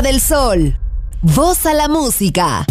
Del sol. Voz a la música.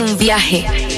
un viaje.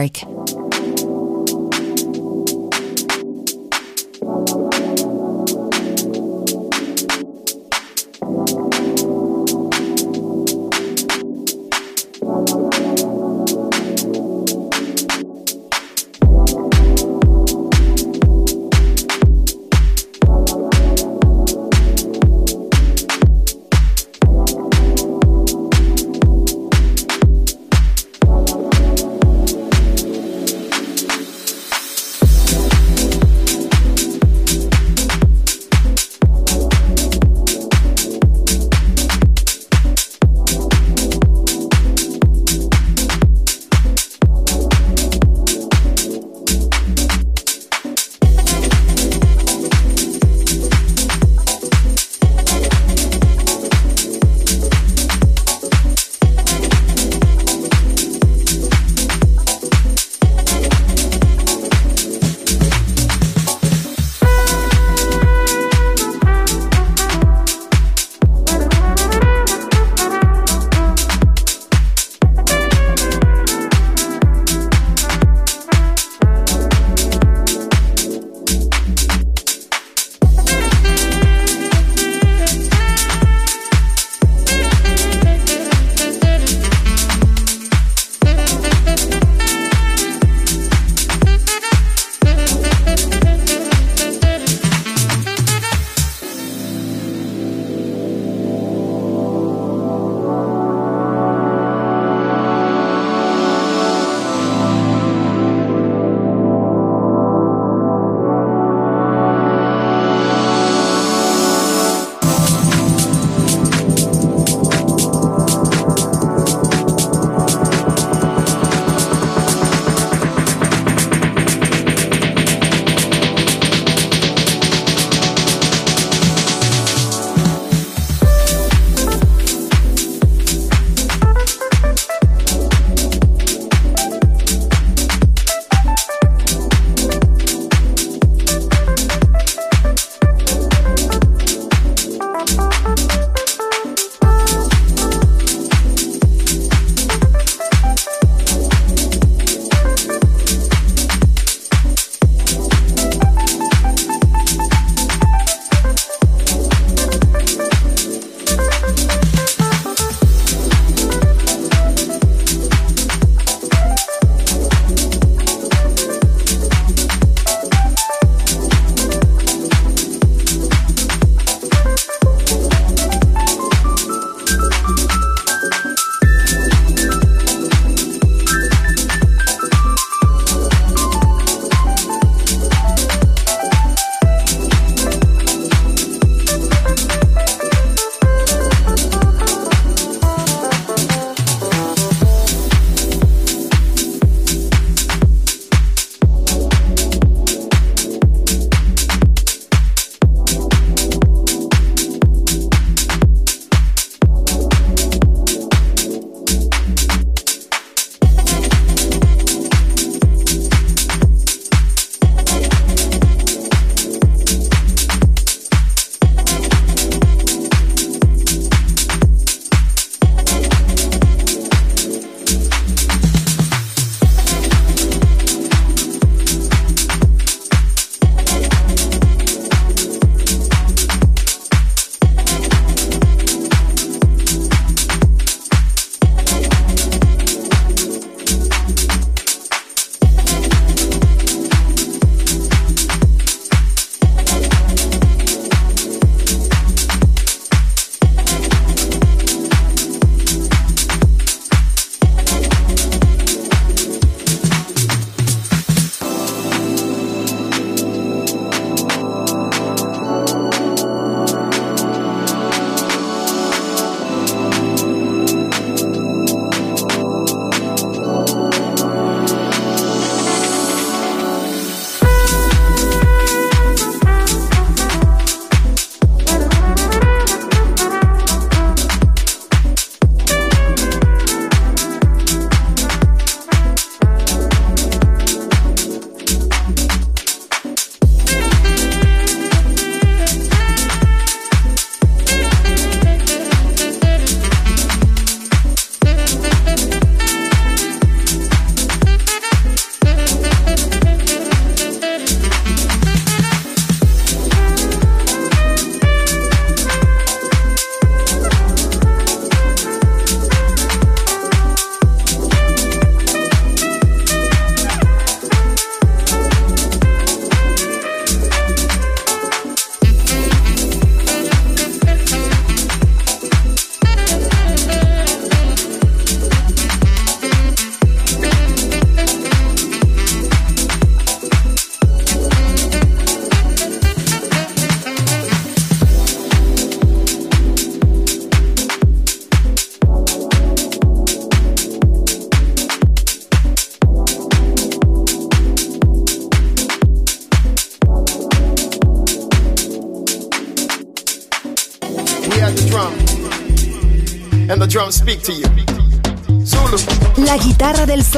Network.